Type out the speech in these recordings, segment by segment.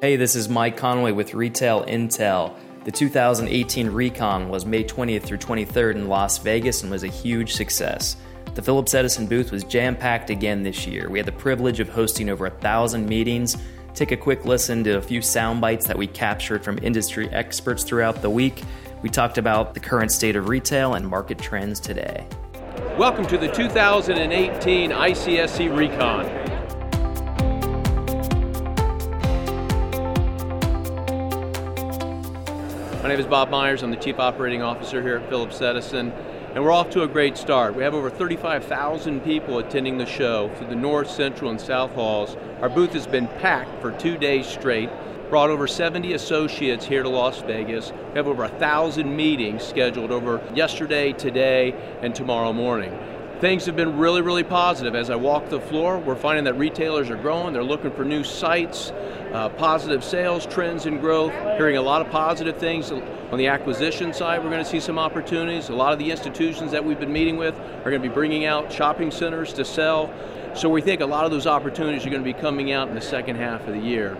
Hey, this is Mike Conway with Retail Intel. The 2018 Recon was May 20th through 23rd in Las Vegas and was a huge success. The Phillips Edison booth was jam packed again this year. We had the privilege of hosting over a thousand meetings. Take a quick listen to a few sound bites that we captured from industry experts throughout the week. We talked about the current state of retail and market trends today. Welcome to the 2018 ICSC Recon. My name is Bob Myers. I'm the Chief Operating Officer here at Phillips Edison, and we're off to a great start. We have over 35,000 people attending the show through the North, Central, and South Halls. Our booth has been packed for two days straight. Brought over 70 associates here to Las Vegas. We have over a thousand meetings scheduled over yesterday, today, and tomorrow morning things have been really, really positive. As I walk the floor, we're finding that retailers are growing. They're looking for new sites, uh, positive sales trends and growth, hearing a lot of positive things. On the acquisition side, we're going to see some opportunities. A lot of the institutions that we've been meeting with are going to be bringing out shopping centers to sell. So we think a lot of those opportunities are going to be coming out in the second half of the year.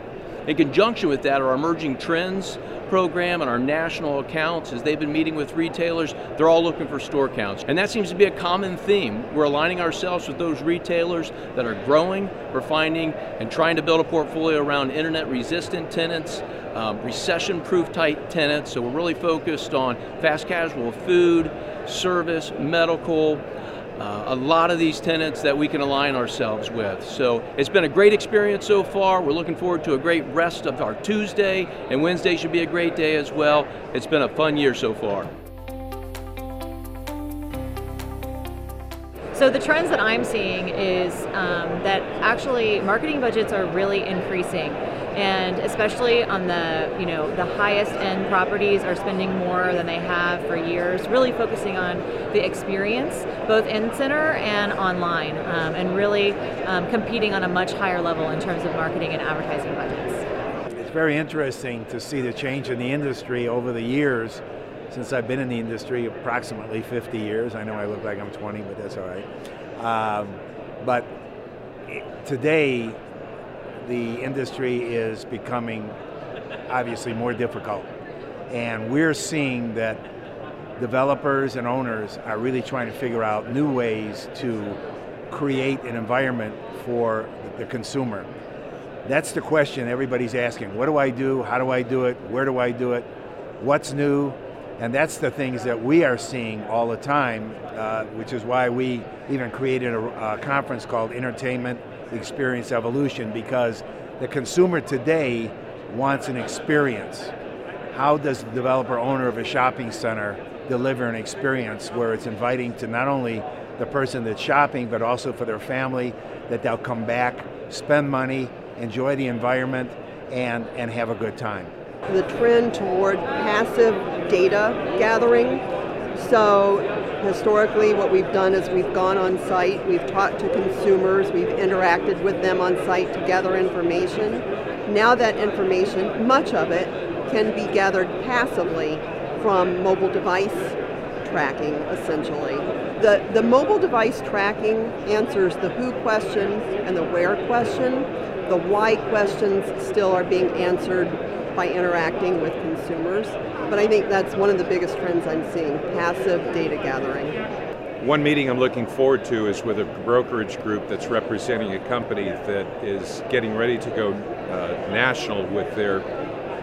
In conjunction with that, our emerging trends program and our national accounts, as they've been meeting with retailers, they're all looking for store counts. And that seems to be a common theme. We're aligning ourselves with those retailers that are growing, we're finding, and trying to build a portfolio around internet resistant tenants, um, recession proof type tenants. So we're really focused on fast casual food, service, medical, uh, a lot of these tenants that we can align ourselves with. So it's been a great experience so far. We're looking forward to a great rest of our Tuesday, and Wednesday should be a great day as well. It's been a fun year so far. So the trends that I'm seeing is um, that actually marketing budgets are really increasing. And especially on the you know the highest end properties are spending more than they have for years really focusing on the experience both in center and online um, and really um, competing on a much higher level in terms of marketing and advertising budgets. It's very interesting to see the change in the industry over the years since I've been in the industry approximately 50 years. I know I look like I'm 20, but that's all right. Um, but today, the industry is becoming obviously more difficult. And we're seeing that developers and owners are really trying to figure out new ways to create an environment for the consumer. That's the question everybody's asking. What do I do? How do I do it? Where do I do it? What's new? And that's the things that we are seeing all the time, uh, which is why we even created a, a conference called Entertainment experience evolution because the consumer today wants an experience. How does the developer owner of a shopping center deliver an experience where it's inviting to not only the person that's shopping, but also for their family, that they'll come back, spend money, enjoy the environment, and, and have a good time. The trend toward passive data gathering. So Historically, what we've done is we've gone on site, we've talked to consumers, we've interacted with them on site to gather information. Now that information, much of it, can be gathered passively from mobile device tracking, essentially. The, the mobile device tracking answers the who question and the where question. The why questions still are being answered by interacting with consumers. But I think that's one of the biggest trends I'm seeing, passive data gathering. One meeting I'm looking forward to is with a brokerage group that's representing a company that is getting ready to go uh, national with their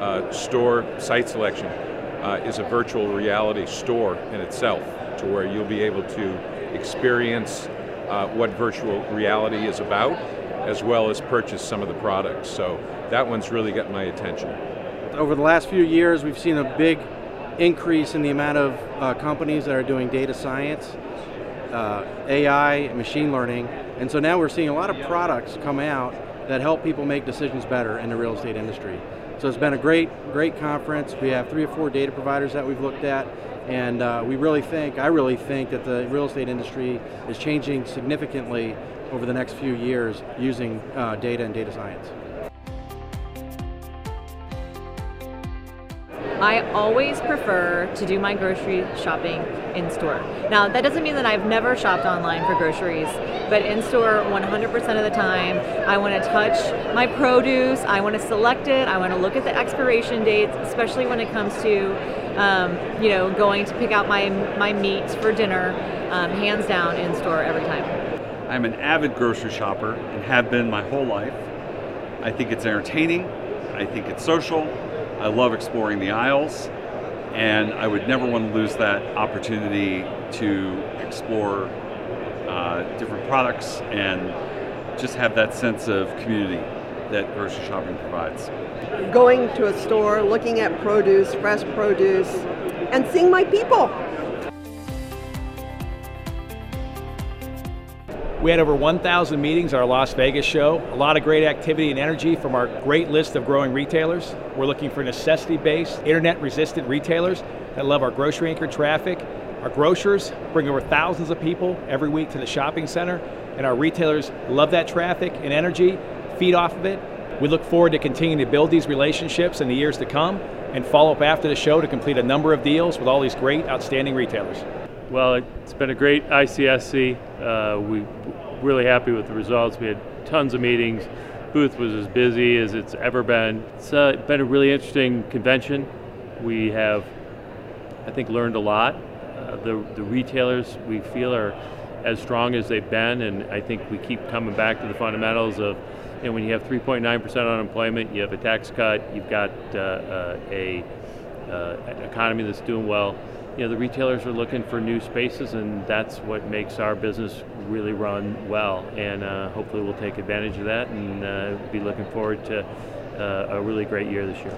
uh, store site selection. Uh, is a virtual reality store in itself to where you'll be able to experience uh, what virtual reality is about as well as purchase some of the products. So that one's really got my attention over the last few years, we've seen a big increase in the amount of uh, companies that are doing data science, uh, AI, machine learning, and so now we're seeing a lot of products come out that help people make decisions better in the real estate industry. So it's been a great, great conference. We have three or four data providers that we've looked at, and uh, we really think, I really think that the real estate industry is changing significantly over the next few years using uh, data and data science. I always prefer to do my grocery shopping in store. Now, that doesn't mean that I've never shopped online for groceries, but in store 100% of the time, I want to touch my produce, I want to select it, I want to look at the expiration dates, especially when it comes to um, you know, going to pick out my, my meats for dinner, um, hands down in store every time. I'm an avid grocery shopper and have been my whole life. I think it's entertaining, I think it's social, I love exploring the aisles, and I would never want to lose that opportunity to explore uh, different products and just have that sense of community that grocery shopping provides. Going to a store, looking at produce, fresh produce, and seeing my people. We had over 1,000 meetings at our Las Vegas show, a lot of great activity and energy from our great list of growing retailers. We're looking for necessity based, internet resistant retailers that love our grocery anchor traffic. Our grocers bring over thousands of people every week to the shopping center, and our retailers love that traffic and energy, feed off of it. We look forward to continuing to build these relationships in the years to come and follow up after the show to complete a number of deals with all these great, outstanding retailers. Well, it's been a great ICSC. Uh, we really happy with the results. We had tons of meetings. Booth was as busy as it's ever been. It's uh, been a really interesting convention. We have, I think, learned a lot. Uh, the, the retailers we feel are as strong as they've been, and I think we keep coming back to the fundamentals of you know, when you have 3.9% unemployment, you have a tax cut, you've got uh, uh, a uh, an economy that's doing well you know, the retailers are looking for new spaces, and that's what makes our business really run well. And uh, hopefully, we'll take advantage of that and uh, be looking forward to uh, a really great year this year.